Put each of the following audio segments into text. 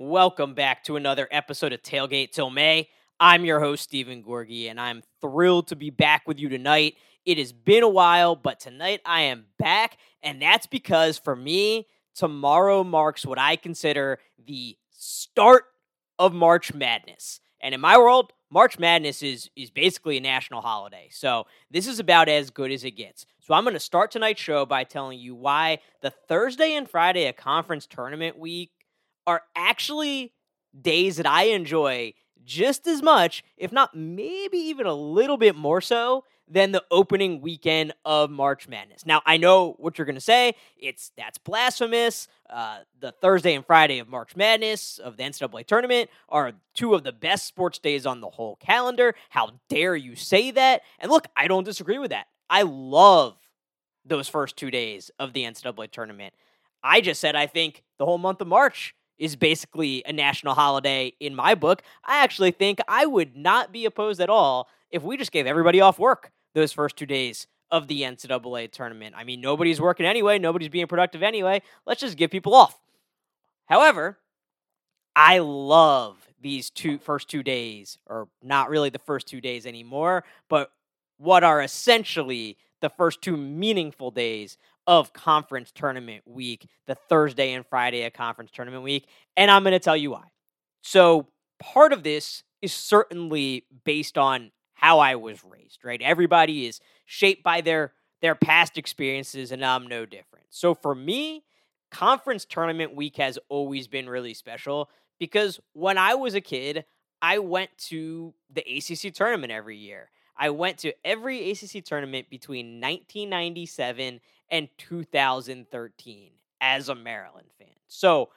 Welcome back to another episode of Tailgate Till May. I'm your host, Steven Gorgie, and I'm thrilled to be back with you tonight. It has been a while, but tonight I am back, and that's because for me, tomorrow marks what I consider the start of March Madness. And in my world, March Madness is is basically a national holiday. So this is about as good as it gets. So I'm going to start tonight's show by telling you why the Thursday and Friday of conference tournament week are actually days that I enjoy just as much, if not maybe even a little bit more so than the opening weekend of March Madness. Now, I know what you're going to say. It's that's blasphemous. Uh, the Thursday and Friday of March Madness of the NCAA tournament are two of the best sports days on the whole calendar. How dare you say that? And look, I don't disagree with that. I love those first two days of the NCAA tournament. I just said I think the whole month of March is basically a national holiday in my book. I actually think I would not be opposed at all if we just gave everybody off work those first two days of the NCAA tournament. I mean, nobody's working anyway, nobody's being productive anyway. Let's just give people off. However, I love these two first two days, or not really the first two days anymore, but what are essentially the first two meaningful days of conference tournament week, the Thursday and Friday of conference tournament week. And I'm going to tell you why. So, part of this is certainly based on how I was raised, right? Everybody is shaped by their their past experiences and I'm no different. So for me, conference tournament week has always been really special because when I was a kid, I went to the ACC tournament every year. I went to every ACC tournament between 1997 and 2013 as a Maryland fan. So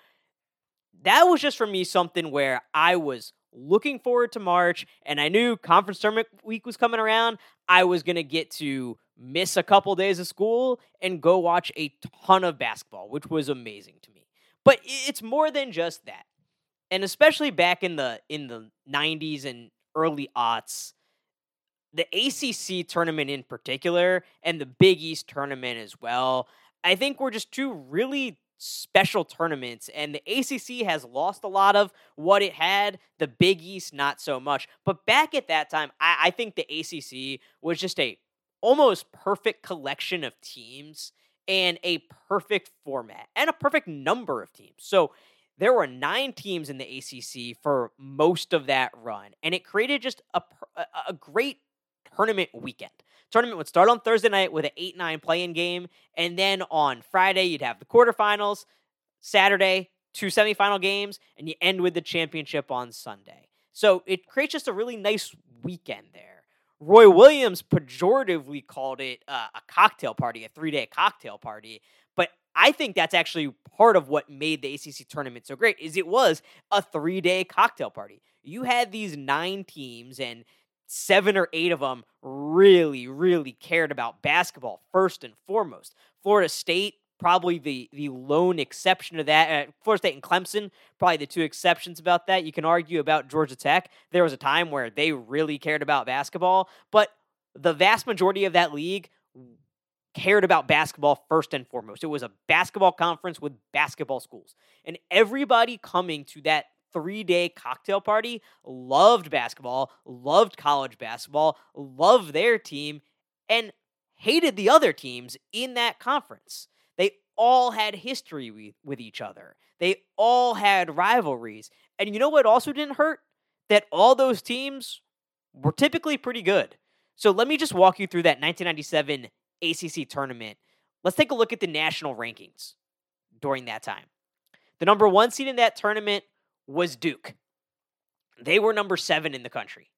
that was just for me something where I was looking forward to March and I knew conference tournament week was coming around. I was going to get to miss a couple days of school and go watch a ton of basketball, which was amazing to me. But it's more than just that. And especially back in the in the 90s and early aughts, the ACC tournament in particular and the Big East tournament as well, I think were just two really special tournaments. And the ACC has lost a lot of what it had, the Big East not so much. But back at that time, I, I think the ACC was just a almost perfect collection of teams and a perfect format and a perfect number of teams. So there were nine teams in the ACC for most of that run, and it created just a, a great tournament weekend. Tournament would start on Thursday night with an 8 9 play in game. And then on Friday, you'd have the quarterfinals. Saturday, two semifinal games. And you end with the championship on Sunday. So it creates just a really nice weekend there. Roy Williams pejoratively called it uh, a cocktail party, a three day cocktail party. But I think that's actually part of what made the ACC tournament so great is it was a three day cocktail party. You had these nine teams and seven or eight of them really, really cared about basketball first and foremost. Florida State, probably the the lone exception to that. Uh, Florida State and Clemson, probably the two exceptions about that. You can argue about Georgia Tech. There was a time where they really cared about basketball, but the vast majority of that league cared about basketball first and foremost. It was a basketball conference with basketball schools. And everybody coming to that three day cocktail party, loved basketball, loved college basketball, loved their team, and hated the other teams in that conference. They all had history with, with each other, they all had rivalries. And you know what also didn't hurt? That all those teams were typically pretty good. So let me just walk you through that 1997 ACC tournament. Let's take a look at the national rankings during that time. The number one seed in that tournament was Duke. They were number seven in the country.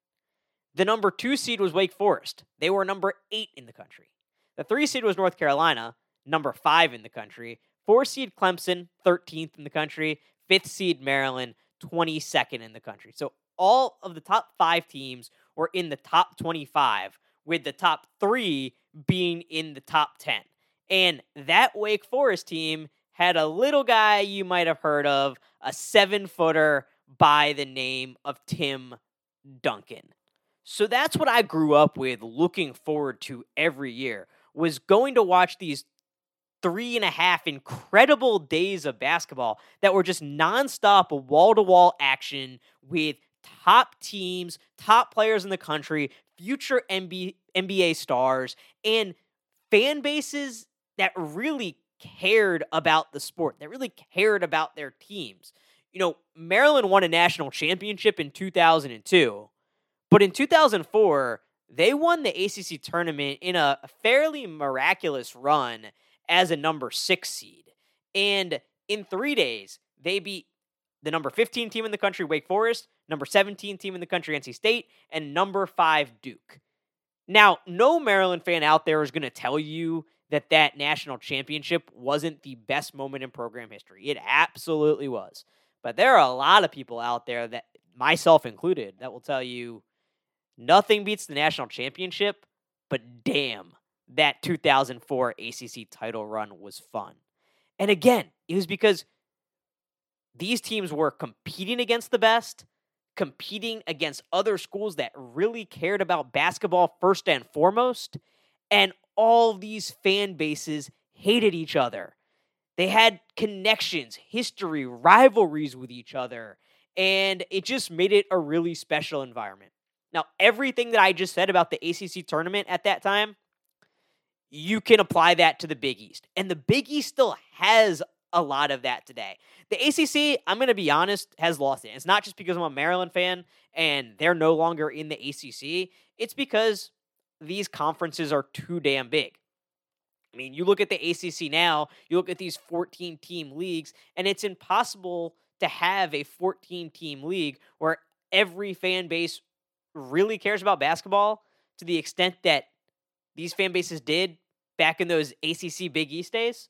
The number two seed was Wake Forest. They were number eight in the country. The three seed was North Carolina, number five in the country. Four seed Clemson, 13th in the country. Fifth seed Maryland, 22nd in the country. So all of the top five teams were in the top 25, with the top three being in the top 10. And that Wake Forest team had a little guy you might have heard of, a seven footer by the name of Tim Duncan. So that's what I grew up with looking forward to every year was going to watch these three and a half incredible days of basketball that were just nonstop wall to wall action with top teams, top players in the country, future NBA stars, and fan bases that really cared about the sport, that really cared about their teams. You know, Maryland won a national championship in 2002, but in 2004, they won the ACC tournament in a fairly miraculous run as a number six seed. And in three days, they beat the number 15 team in the country, Wake Forest, number 17 team in the country, NC State, and number five, Duke. Now, no Maryland fan out there is going to tell you that that national championship wasn't the best moment in program history. It absolutely was. But there are a lot of people out there that, myself included, that will tell you nothing beats the national championship, but damn, that 2004 ACC title run was fun. And again, it was because these teams were competing against the best, competing against other schools that really cared about basketball first and foremost, and all these fan bases hated each other. They had connections, history, rivalries with each other, and it just made it a really special environment. Now, everything that I just said about the ACC tournament at that time, you can apply that to the Big East. And the Big East still has a lot of that today. The ACC, I'm going to be honest, has lost it. It's not just because I'm a Maryland fan and they're no longer in the ACC, it's because these conferences are too damn big. I mean, you look at the ACC now, you look at these 14 team leagues, and it's impossible to have a 14 team league where every fan base really cares about basketball to the extent that these fan bases did back in those ACC Big East days.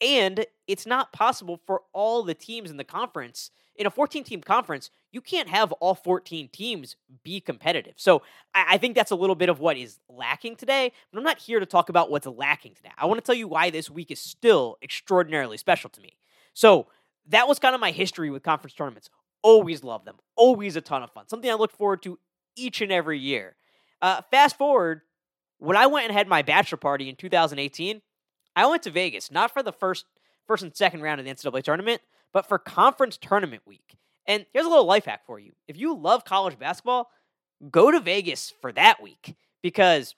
And it's not possible for all the teams in the conference. In a 14 team conference, you can't have all 14 teams be competitive. So I, think that's a little bit of what is lacking today. But I'm not here to talk about what's lacking today. I want to tell you why this week is still extraordinarily special to me. So that was kind of my history with conference tournaments. Always love them. Always a ton of fun. Something I look forward to each and every year. Uh, fast forward, when I went and had my bachelor party in 2018, I went to Vegas, not for the first first and second round of the NCAA tournament, but for conference tournament week. And here's a little life hack for you. If you love college basketball, go to Vegas for that week because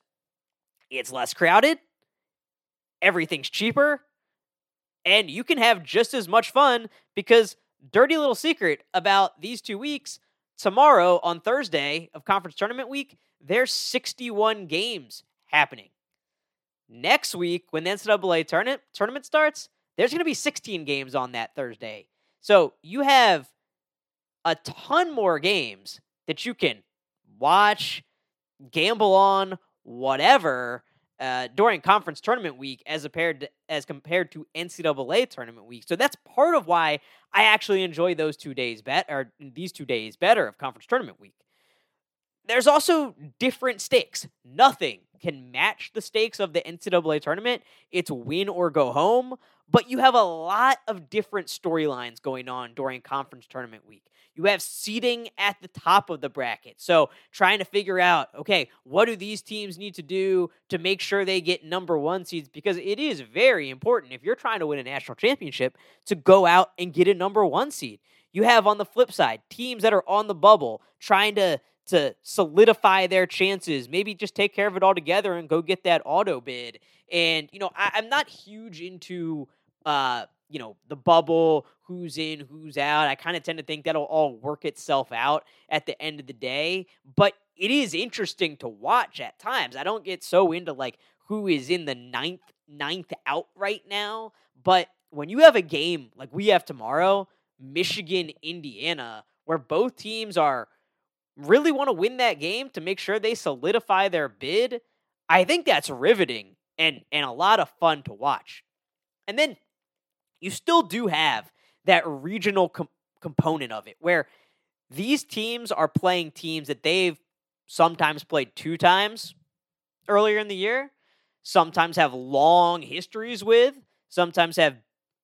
it's less crowded, everything's cheaper, and you can have just as much fun because dirty little secret about these 2 weeks, tomorrow on Thursday of conference tournament week, there's 61 games happening. Next week, when the NCAA tournament tournament starts, there's going to be 16 games on that Thursday. So you have a ton more games that you can watch, gamble on, whatever uh, during conference tournament week as compared to, as compared to NCAA tournament week. So that's part of why I actually enjoy those two days bet or these two days better of conference tournament week. There's also different stakes. Nothing can match the stakes of the NCAA tournament. It's win or go home, but you have a lot of different storylines going on during conference tournament week. You have seeding at the top of the bracket. So, trying to figure out, okay, what do these teams need to do to make sure they get number one seeds? Because it is very important if you're trying to win a national championship to go out and get a number one seed. You have on the flip side teams that are on the bubble trying to to solidify their chances. Maybe just take care of it all together and go get that auto bid. And you know, I, am not huge into uh, you know, the bubble, who's in, who's out. I kind of tend to think that'll all work itself out at the end of the day. But it is interesting to watch at times. I don't get so into like who is in the ninth ninth out right now. But when you have a game like we have tomorrow, Michigan, Indiana, where both teams are really want to win that game to make sure they solidify their bid, I think that's riveting and and a lot of fun to watch. And then you still do have that regional com- component of it where these teams are playing teams that they've sometimes played two times earlier in the year, sometimes have long histories with, sometimes have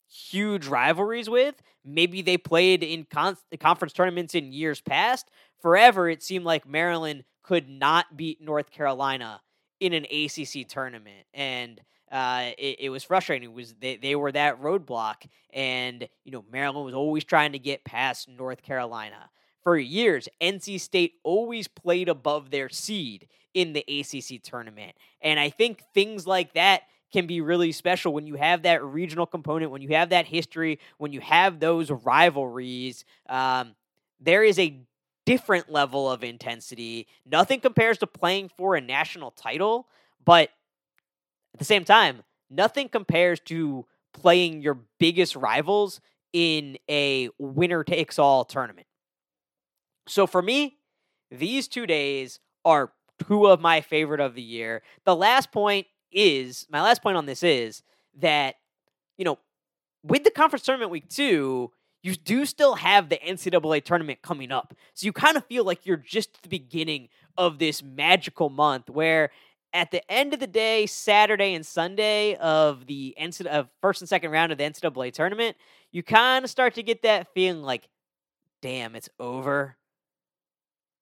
huge rivalries with. Maybe they played in con- conference tournaments in years past. Forever, it seemed like Maryland could not beat North Carolina in an ACC tournament. And uh, it, it, was frustrating. It was they, they were that roadblock, and you know Maryland was always trying to get past North Carolina for years. NC State always played above their seed in the ACC tournament, and I think things like that can be really special when you have that regional component, when you have that history, when you have those rivalries. Um, there is a different level of intensity. Nothing compares to playing for a national title, but at the same time, nothing compares to playing your biggest rivals in a winner takes all tournament. So for me, these two days are two of my favorite of the year. The last point is my last point on this is that, you know, with the conference tournament week two, you do still have the NCAA tournament coming up. So you kind of feel like you're just the beginning of this magical month where at the end of the day, Saturday and Sunday of the NCAA, of first and second round of the NCAA tournament, you kind of start to get that feeling like, damn, it's over.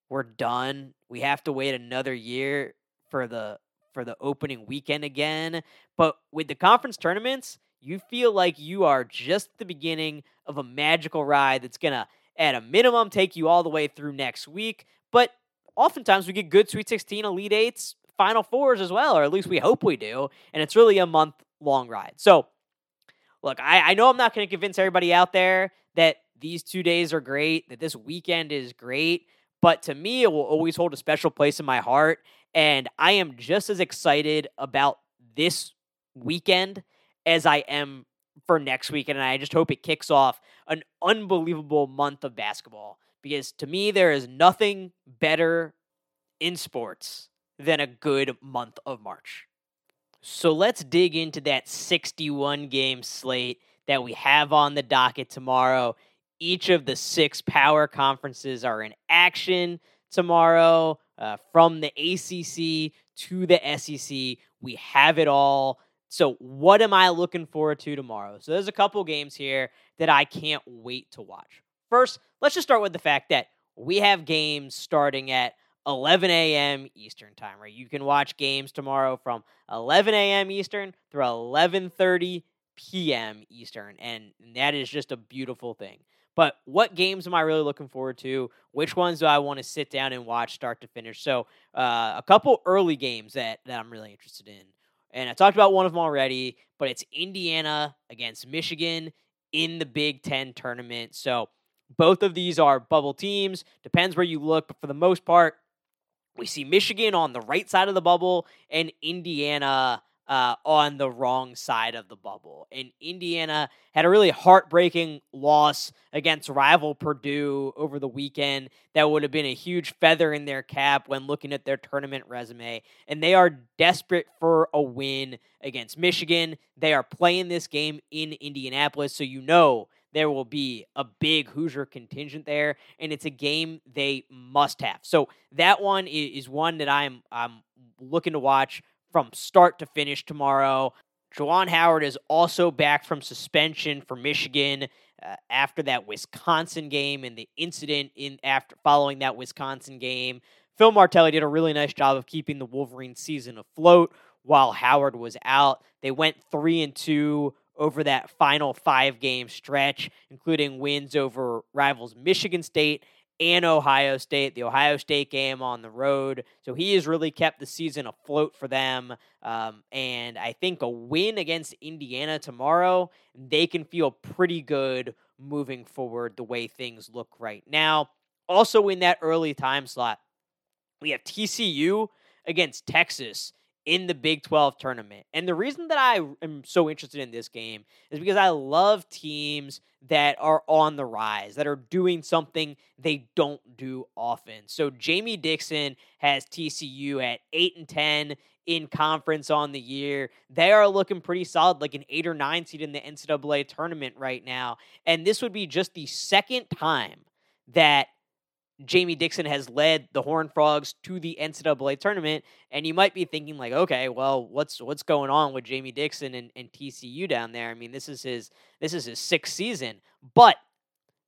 We're done. We have to wait another year for the for the opening weekend again. But with the conference tournaments, you feel like you are just the beginning of a magical ride that's to, at a minimum, take you all the way through next week. But oftentimes we get good Sweet 16, Elite Eights, Final Fours as well, or at least we hope we do. And it's really a month long ride. So, look, I, I know I'm not going to convince everybody out there that these two days are great, that this weekend is great. But to me, it will always hold a special place in my heart. And I am just as excited about this weekend as I am for next week. And I just hope it kicks off an unbelievable month of basketball because to me, there is nothing better in sports than a good month of March. So let's dig into that 61 game slate that we have on the docket tomorrow. Each of the six power conferences are in action tomorrow. Uh, from the ACC to the SEC, we have it all. So, what am I looking forward to tomorrow? So, there's a couple games here that I can't wait to watch. First, let's just start with the fact that we have games starting at 11 a.m. Eastern time, right? You can watch games tomorrow from 11 a.m. Eastern through 11:30 p.m. Eastern, and that is just a beautiful thing. But what games am I really looking forward to? Which ones do I want to sit down and watch start to finish? So, uh, a couple early games that that I'm really interested in. And I talked about one of them already, but it's Indiana against Michigan in the Big Ten tournament. So both of these are bubble teams. Depends where you look, but for the most part, we see Michigan on the right side of the bubble and Indiana uh, on the wrong side of the bubble. And Indiana had a really heartbreaking loss against rival Purdue over the weekend that would have been a huge feather in their cap when looking at their tournament resume. And they are desperate for a win against Michigan. They are playing this game in Indianapolis, so you know there will be a big Hoosier contingent there, and it's a game they must have. So that one is one that I'm I'm looking to watch from start to finish tomorrow. Juwan Howard is also back from suspension for Michigan uh, after that Wisconsin game and the incident in after following that Wisconsin game. Phil Martelli did a really nice job of keeping the Wolverine season afloat while Howard was out. They went 3 and 2 over that final 5 game stretch, including wins over rivals Michigan State and Ohio State, the Ohio State game on the road. So he has really kept the season afloat for them. Um, and I think a win against Indiana tomorrow, they can feel pretty good moving forward the way things look right now. Also, in that early time slot, we have TCU against Texas in the Big 12 tournament. And the reason that I am so interested in this game is because I love teams that are on the rise, that are doing something they don't do often. So Jamie Dixon has TCU at 8 and 10 in conference on the year. They are looking pretty solid, like an 8 or 9 seed in the NCAA tournament right now. And this would be just the second time that Jamie Dixon has led the Horned Frogs to the NCAA tournament, and you might be thinking like, okay, well, what's what's going on with Jamie Dixon and, and TCU down there? I mean, this is his this is his sixth season, but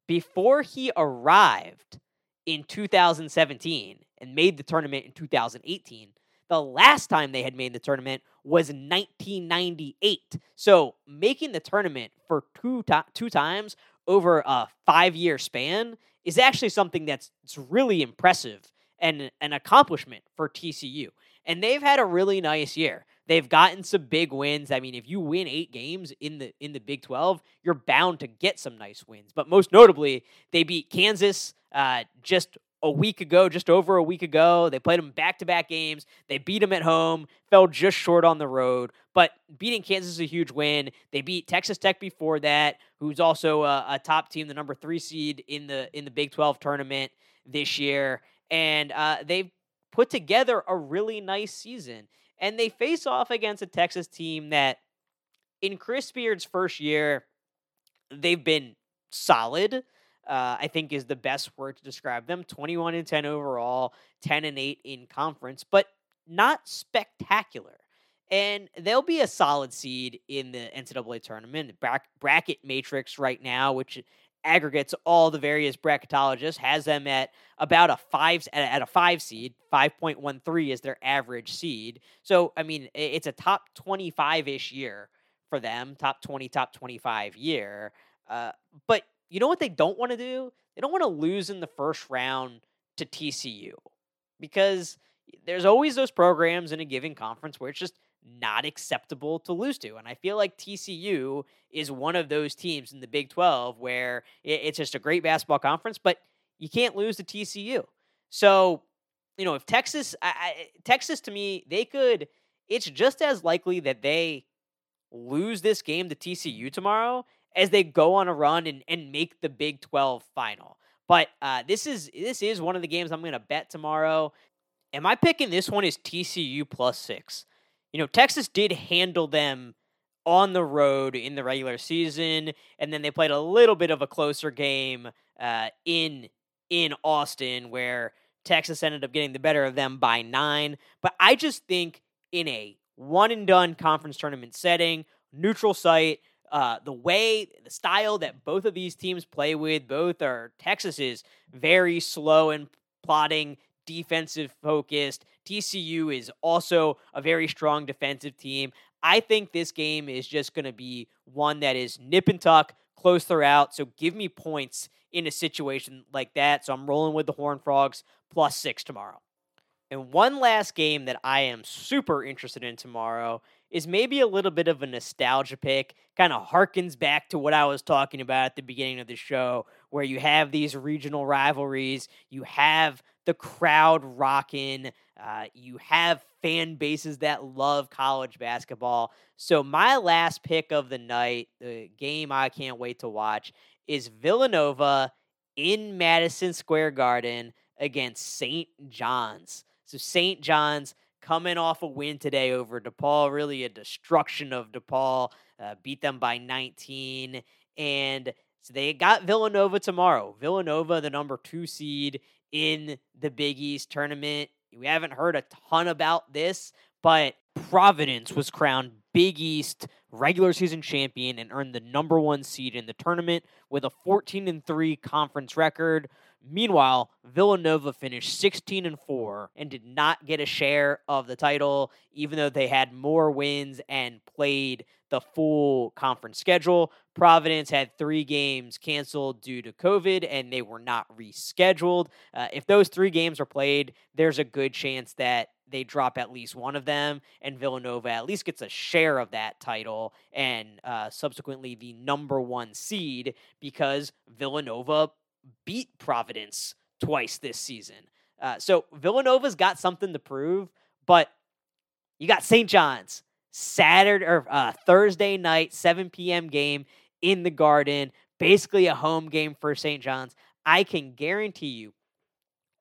before he arrived in 2017 and made the tournament in 2018, The last time they had made the tournament was 1998. So making the tournament for two to- two times over a five year span is actually something that's it's really impressive and an accomplishment for TCU. And they've had a really nice year. They've gotten some big wins. I mean, if you win eight games in the in the Big Twelve, you're bound to get some nice wins. But most notably, they beat Kansas uh, just a week ago, just over a week ago. They played them back to back games. They beat them at home, fell just short on the road. But beating Kansas is a huge win. They beat Texas Tech before that, who's also a, a top team, the number three seed in the in the Big Twelve tournament this year, and uh, they've put together a really nice season. And they face off against a Texas team that, in Chris Beard's first year, they've been solid uh, I think is the best word to describe them. 21 and 10 overall, 10 and 8 in conference, but not spectacular. And they'll be a solid seed in the NCAA tournament. bracket matrix right now, which aggregates all the various bracketologists, has them at about a five at a five seed. Five point one three is their average seed. So I mean, it's a top twenty five ish year for them, top twenty, top twenty five year. Uh, but you know what they don't want to do? They don't want to lose in the first round to TCU because there's always those programs in a given conference where it's just not acceptable to lose to. And I feel like TCU is one of those teams in the Big 12 where it's just a great basketball conference, but you can't lose to TCU. So, you know, if Texas, I, I, Texas to me, they could, it's just as likely that they lose this game to TCU tomorrow as they go on a run and, and make the Big 12 final. But uh, this is this is one of the games I'm going to bet tomorrow. Am I picking this one is TCU plus six? You know, Texas did handle them on the road in the regular season, and then they played a little bit of a closer game uh, in in Austin where Texas ended up getting the better of them by nine. But I just think in a one and done conference tournament setting, neutral site, uh, the way, the style that both of these teams play with, both are Texas's very slow and plotting, defensive focused. TCU is also a very strong defensive team. I think this game is just going to be one that is nip and tuck, close throughout. So give me points in a situation like that. So I'm rolling with the Horn Frogs plus six tomorrow. And one last game that I am super interested in tomorrow is maybe a little bit of a nostalgia pick, kind of harkens back to what I was talking about at the beginning of the show, where you have these regional rivalries, you have the crowd rocking, uh, you have fan bases that love college basketball. So, my last pick of the night, the game I can't wait to watch, is Villanova in Madison Square Garden against St. John's. So, St. John's coming off a win today over DePaul, really a destruction of DePaul, uh, beat them by 19. And so they got Villanova tomorrow. Villanova, the number two seed in the Big East tournament. We haven't heard a ton about this, but Providence was crowned Big East regular season champion and earned the number one seed in the tournament with a 14 and 3 conference record. Meanwhile, Villanova finished 16 and 4 and did not get a share of the title, even though they had more wins and played the full conference schedule. Providence had three games canceled due to COVID and they were not rescheduled. Uh, if those three games are played, there's a good chance that they drop at least one of them, and Villanova at least gets a share of that title and uh, subsequently the number one seed because Villanova beat Providence twice this season. Uh, so Villanova's got something to prove, but you got St. John's Saturday or uh, Thursday night, 7 p.m. game in the Garden, basically a home game for St. John's. I can guarantee you,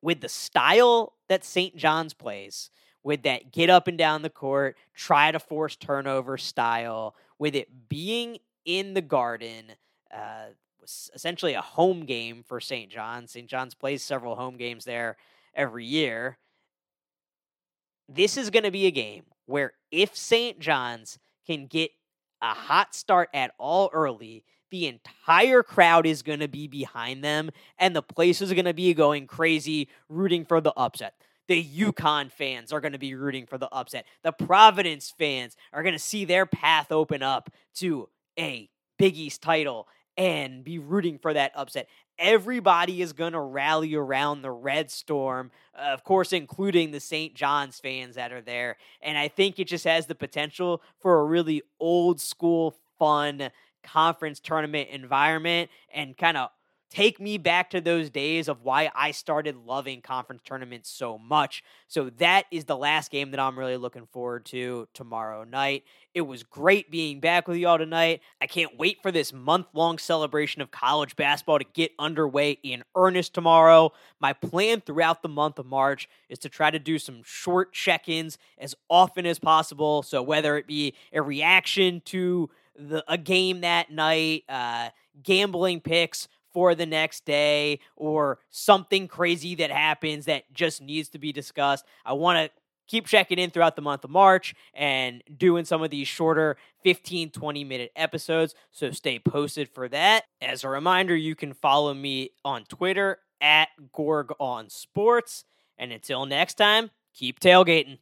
with the style that St. John's plays, with that get up and down the court, try to force turnover style, with it being in the Garden, uh, essentially a home game for St. John's. St. John's plays several home games there every year. This is going to be a game where if St. John's can get a hot start at all early, the entire crowd is going to be behind them and the place is going to be going crazy rooting for the upset. The UConn fans are going to be rooting for the upset. The Providence fans are going to see their path open up to a Big East title and be rooting for that upset. Everybody is going to rally around the Red Storm, uh, of course, including the St. John's fans that are there. And I think it just has the potential for a really old school, fun conference tournament environment and kind of take me back to those days of why I started loving conference tournaments so much. So that is the last game that I'm really looking forward to tomorrow night. It was great being back with y'all tonight. I can't wait for this month long celebration of college basketball to get underway in earnest tomorrow. My plan throughout the month of March is to try to do some short check ins as often as possible. So whether it be a reaction to the a game that night, uh, gambling picks, for the next day or something crazy that happens that just needs to be discussed. I want to keep checking in throughout the month of March and doing some of these shorter 15, 20 minute episodes. So stay posted for that. As a reminder, you can follow me on Twitter at Gorg on Sports. And until next time, keep tailgating.